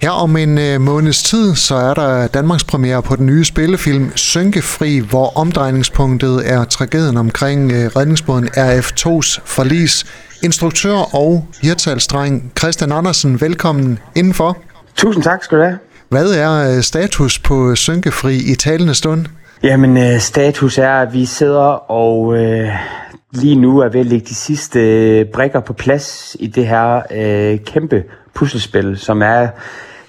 Her om en øh, måneds tid, så er der Danmarks premiere på den nye spillefilm Synkefri, hvor omdrejningspunktet er tragedien omkring øh, redningsbåden RF2's forlis. Instruktør og hirtalsdreng Christian Andersen, velkommen indenfor. Tusind tak skal du have. Hvad er øh, status på Synkefri i talende stund? Jamen, øh, status er, at vi sidder og øh, lige nu er ved at lægge de sidste øh, brikker på plads i det her øh, kæmpe puslespil, som er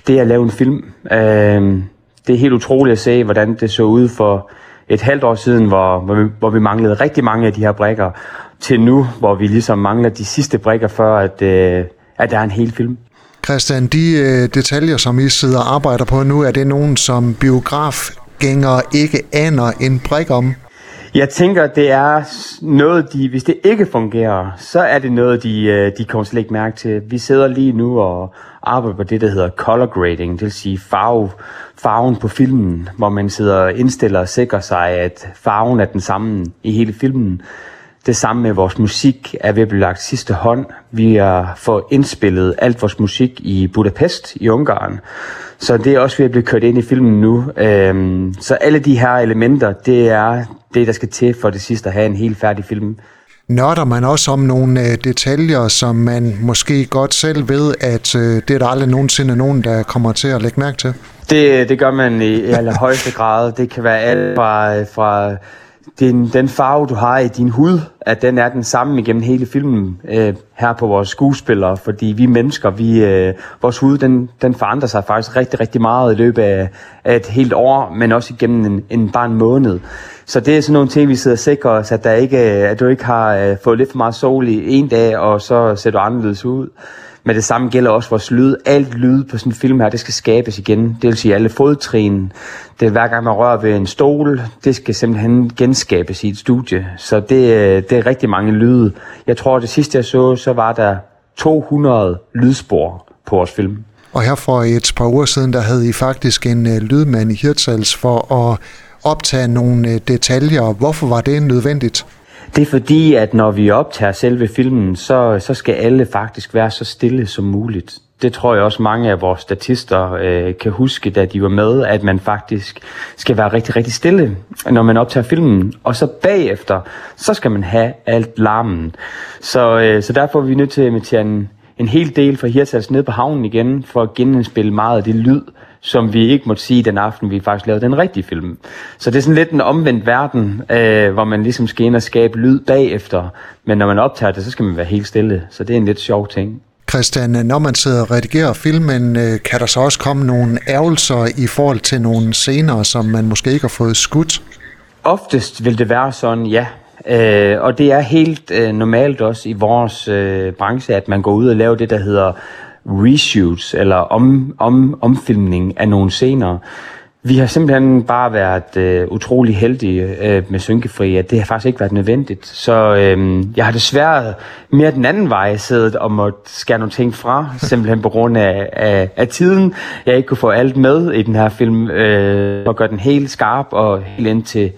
det at lave en film. Øh, det er helt utroligt at se, hvordan det så ud for et halvt år siden, hvor, hvor, vi, hvor vi manglede rigtig mange af de her brikker, til nu, hvor vi ligesom mangler de sidste brikker, før at, øh, at der er en hel film. Christian, de øh, detaljer, som I sidder og arbejder på nu, er det nogen, som biografgængere ikke aner en brik om? Jeg tænker, det er noget, de, hvis det ikke fungerer, så er det noget, de, øh, de kommer slet ikke mærke til. Vi sidder lige nu og arbejder på det, der hedder color grading, det vil sige farve, farven på filmen, hvor man sidder og indstiller og sikrer sig, at farven er den samme i hele filmen. Det samme med vores musik er ved at blive lagt sidste hånd. Vi har fået indspillet alt vores musik i Budapest i Ungarn. Så det er også ved at blive kørt ind i filmen nu. Øhm, så alle de her elementer, det er det, der skal til for det sidste at have en helt færdig film. Nørder man også om nogle øh, detaljer, som man måske godt selv ved, at øh, det er der aldrig nogensinde nogen, der kommer til at lægge mærke til? Det, det gør man i, i allerhøjeste grad. Det kan være alt fra, fra den, den farve, du har i din hud, at den er den samme igennem hele filmen øh, her på vores skuespillere, fordi vi mennesker, vi, øh, vores hud, den, den forandrer sig faktisk rigtig, rigtig meget i løbet af, af et helt år, men også igennem en, en bare en måned. Så det er sådan nogle ting, vi sidder og sikrer os, at, der ikke, øh, at du ikke har øh, fået lidt for meget sol i en dag, og så ser du anderledes ud. Men det samme gælder også vores lyd. Alt lyd på sådan en film her, det skal skabes igen. Det vil sige alle fodtrin. Det er hver gang man rører ved en stol, det skal simpelthen genskabes i et studie. Så det, øh, det er rigtig mange lyde. Jeg tror, det sidste jeg så, så var der 200 lydspor på vores film. Og her for et par uger siden, der havde I faktisk en øh, lydmand i Hirtshals for at optage nogle øh, detaljer. Hvorfor var det nødvendigt? Det er fordi, at når vi optager selve filmen, så, så skal alle faktisk være så stille som muligt. Det tror jeg også mange af vores statister øh, kan huske, da de var med, at man faktisk skal være rigtig, rigtig stille, når man optager filmen. Og så bagefter, så skal man have alt larmen. Så, øh, så derfor er vi nødt til at invitere en, en hel del fra Hirtshals ned på havnen igen, for at genindspille meget af det lyd, som vi ikke måtte sige den aften, vi faktisk lavede den rigtige film. Så det er sådan lidt en omvendt verden, øh, hvor man ligesom skal ind og skabe lyd bagefter. Men når man optager det, så skal man være helt stille. Så det er en lidt sjov ting. Christian, når man sidder og redigerer filmen, øh, kan der så også komme nogle ærgelser i forhold til nogle scener, som man måske ikke har fået skudt? Oftest vil det være sådan, ja. Øh, og det er helt øh, normalt også i vores øh, branche, at man går ud og laver det, der hedder reshoots eller om, om, omfilmning af nogle scener. Vi har simpelthen bare været øh, utrolig heldige øh, med Synkefri, at det har faktisk ikke været nødvendigt. Så øh, jeg har desværre mere den anden vej siddet og måtte skære nogle ting fra, simpelthen på grund af, af, af tiden. Jeg ikke kunne få alt med i den her film, øh, og gøre den helt skarp og helt ind til,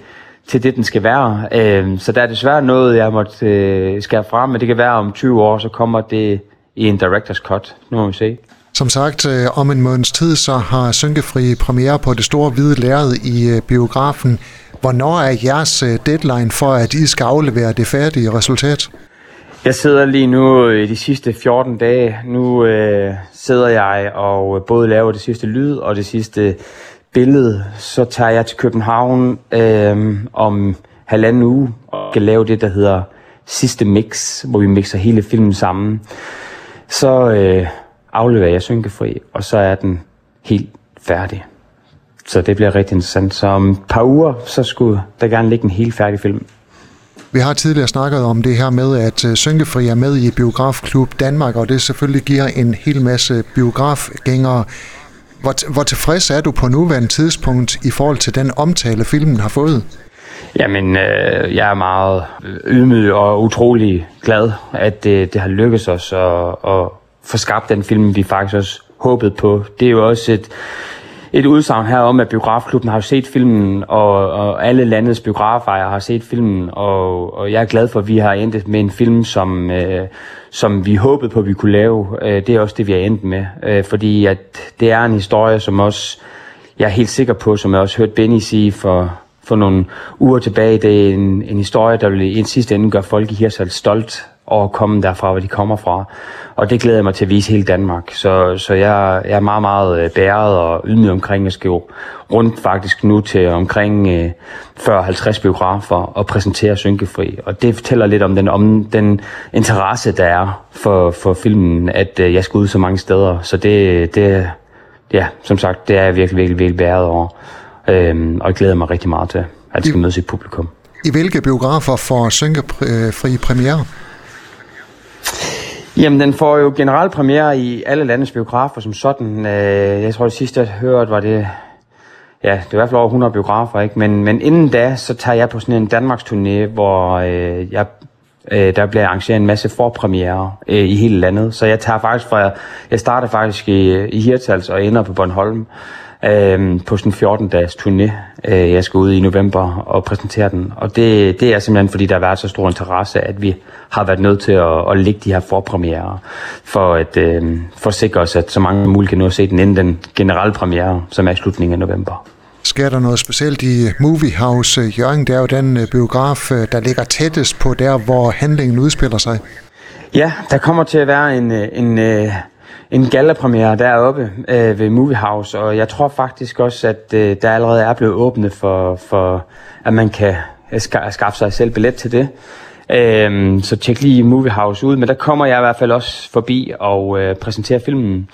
til det, den skal være. Øh, så der er desværre noget, jeg måtte øh, skære fra, men det kan være om 20 år, så kommer det i en director's cut. Nu må vi se. Som sagt, øh, om en måneds tid, så har Synkefri premiere på det store hvide lærred i øh, biografen. Hvornår er jeres øh, deadline for, at I skal aflevere det færdige resultat? Jeg sidder lige nu i de sidste 14 dage. Nu øh, sidder jeg og både laver det sidste lyd og det sidste billede. Så tager jeg til København øh, om halvanden uge og skal lave det, der hedder sidste mix, hvor vi mixer hele filmen sammen så øh, afleverer jeg synkefri, og så er den helt færdig. Så det bliver rigtig interessant. Så om et par uger, så skulle der gerne ligge en helt færdig film. Vi har tidligere snakket om det her med, at øh, Synkefri er med i Biografklub Danmark, og det selvfølgelig giver en hel masse biografgængere. Hvor, hvor tilfreds er du på nuværende tidspunkt i forhold til den omtale, filmen har fået? Jamen, øh, jeg er meget ydmyg og utrolig glad, at det, det har lykkes os at, at få skabt den film, vi faktisk også håbede på. Det er jo også et, et udsagn her om, at biografklubben har set filmen, og, og alle landets biografejere har set filmen, og, og jeg er glad for, at vi har endt med en film, som, øh, som vi håbede på, at vi kunne lave. Øh, det er også det, vi har endt med, øh, fordi at det er en historie, som også, jeg er helt sikker på, som jeg også hørte Benny sige for, for nogle uger tilbage, det er en, en historie, der vil i en sidste ende gøre folk i Hirsals stolt over at komme derfra, hvor de kommer fra. Og det glæder jeg mig til at vise hele Danmark. Så, så jeg, jeg er meget, meget øh, bæret og ydmyg omkring. at skrive rundt faktisk nu til omkring øh, 40-50 biografer og præsentere Synkefri. Og det fortæller lidt om den, om den interesse, der er for, for filmen, at øh, jeg skal ud så mange steder. Så det, det, ja, som sagt, det er jeg virkelig, virkelig, virkelig bæret over. Øhm, og jeg glæder mig rigtig meget til, at det skal møde sit publikum. I hvilke biografer får Synkefri premiere? Jamen, den får jo generelt premiere i alle landets biografer som sådan. Øh, jeg tror, det sidste, jeg hørte, var det... Ja, det er i hvert fald over 100 biografer, ikke? Men, men inden da, så tager jeg på sådan en Danmarks turné, hvor øh, jeg, øh, der bliver arrangeret en masse forpremiere øh, i hele landet. Så jeg tager faktisk fra... Jeg starter faktisk i, i Hirtals og ender på Bornholm øh, på sådan en 14-dages turné. Øh, jeg skal ud i november og præsentere den. Og det, det er simpelthen, fordi der har været så stor interesse, at vi har været nødt til at, at lægge de her forpremiere, for at, øh, forsikre os, at så mange muligt kan nå at se den inden den generelle premiere, som er i slutningen af november. Sker der noget specielt i Movie House eh, Jørgen? Det er jo den eh, biograf, eh, der ligger tættest på der, hvor handlingen udspiller sig. Ja, der kommer til at være en, en, en gallapremiere deroppe øh, ved Movie House, og jeg tror faktisk også, at øh, der allerede er blevet åbnet for, for at man kan skaffe sig selv billet til det. Øhm, så tjek lige Movie House ud, men der kommer jeg i hvert fald også forbi og øh, præsenterer filmen.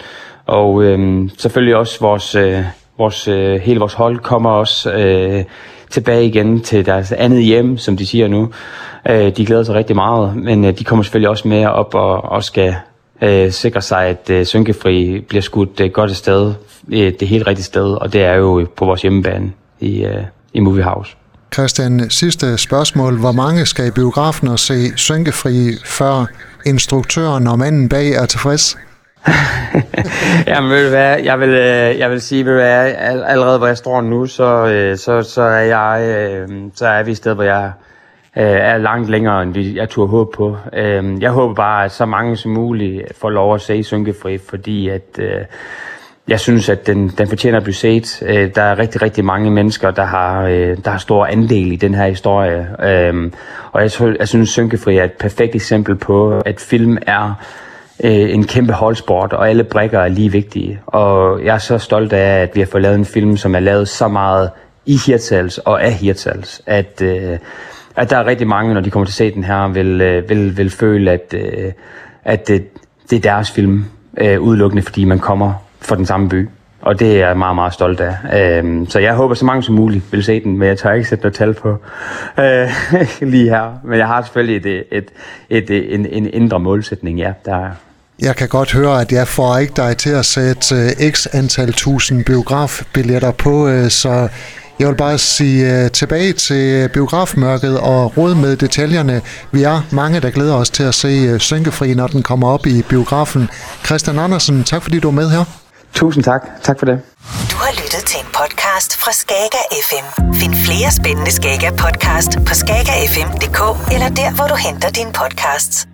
Og øh, selvfølgelig også vores, øh, vores, øh, hele vores hold kommer også øh, tilbage igen til deres andet hjem, som de siger nu. Øh, de glæder sig rigtig meget, men øh, de kommer selvfølgelig også med op og, og skal øh, sikre sig, at øh, Synkefri bliver skudt øh, godt et sted, øh, det helt rigtige sted, og det er jo på vores hjemmebane i, øh, i Movie House. Christian, sidste spørgsmål. Hvor mange skal i biografen og se Synkefri, før instruktøren og manden bag er tilfreds? Jamen ved du hvad, jeg vil, øh, jeg vil sige, ved du hvad, allerede hvor jeg står nu, så, øh, så, så, er jeg, øh, så er vi et sted, hvor jeg er langt længere, end vi, jeg turde håbe på. Øhm, jeg håber bare, at så mange som muligt får lov at se Synkefri, fordi at jeg synes, at den, den fortjener at blive set. Der er rigtig, rigtig mange mennesker, der har, der har stor andel i den her historie. Øhm, og jeg, jeg synes, Synkefri er et perfekt eksempel på, at film er øh, en kæmpe holdsport, og alle brækker er lige vigtige. Og jeg er så stolt af, at vi har fået lavet en film, som er lavet så meget i Hirtshals og af Hirtshals, at, øh, at der er rigtig mange, når de kommer til at se den her, vil, øh, vil, vil føle, at, øh, at det, det er deres film, øh, udelukkende fordi man kommer for den samme by. Og det er jeg meget, meget stolt af. Øhm, så jeg håber, så mange som muligt vil se den, men jeg tør ikke sætte noget tal på øh, lige her. Men jeg har selvfølgelig et, et, et, et, en, en indre målsætning, ja. Der jeg kan godt høre, at jeg får ikke dig til at sætte øh, x antal tusind biografbilletter på, øh, så jeg vil bare sige uh, tilbage til biografmørket og råd med detaljerne. Vi er mange, der glæder os til at se uh, Synkefri, når den kommer op i biografen. Christian Andersen, tak fordi du er med her. Tusind tak. Tak for det. Du har lyttet til en podcast fra Skager FM. Find flere spændende Skager podcast på skagerfm.dk eller der, hvor du henter dine podcasts.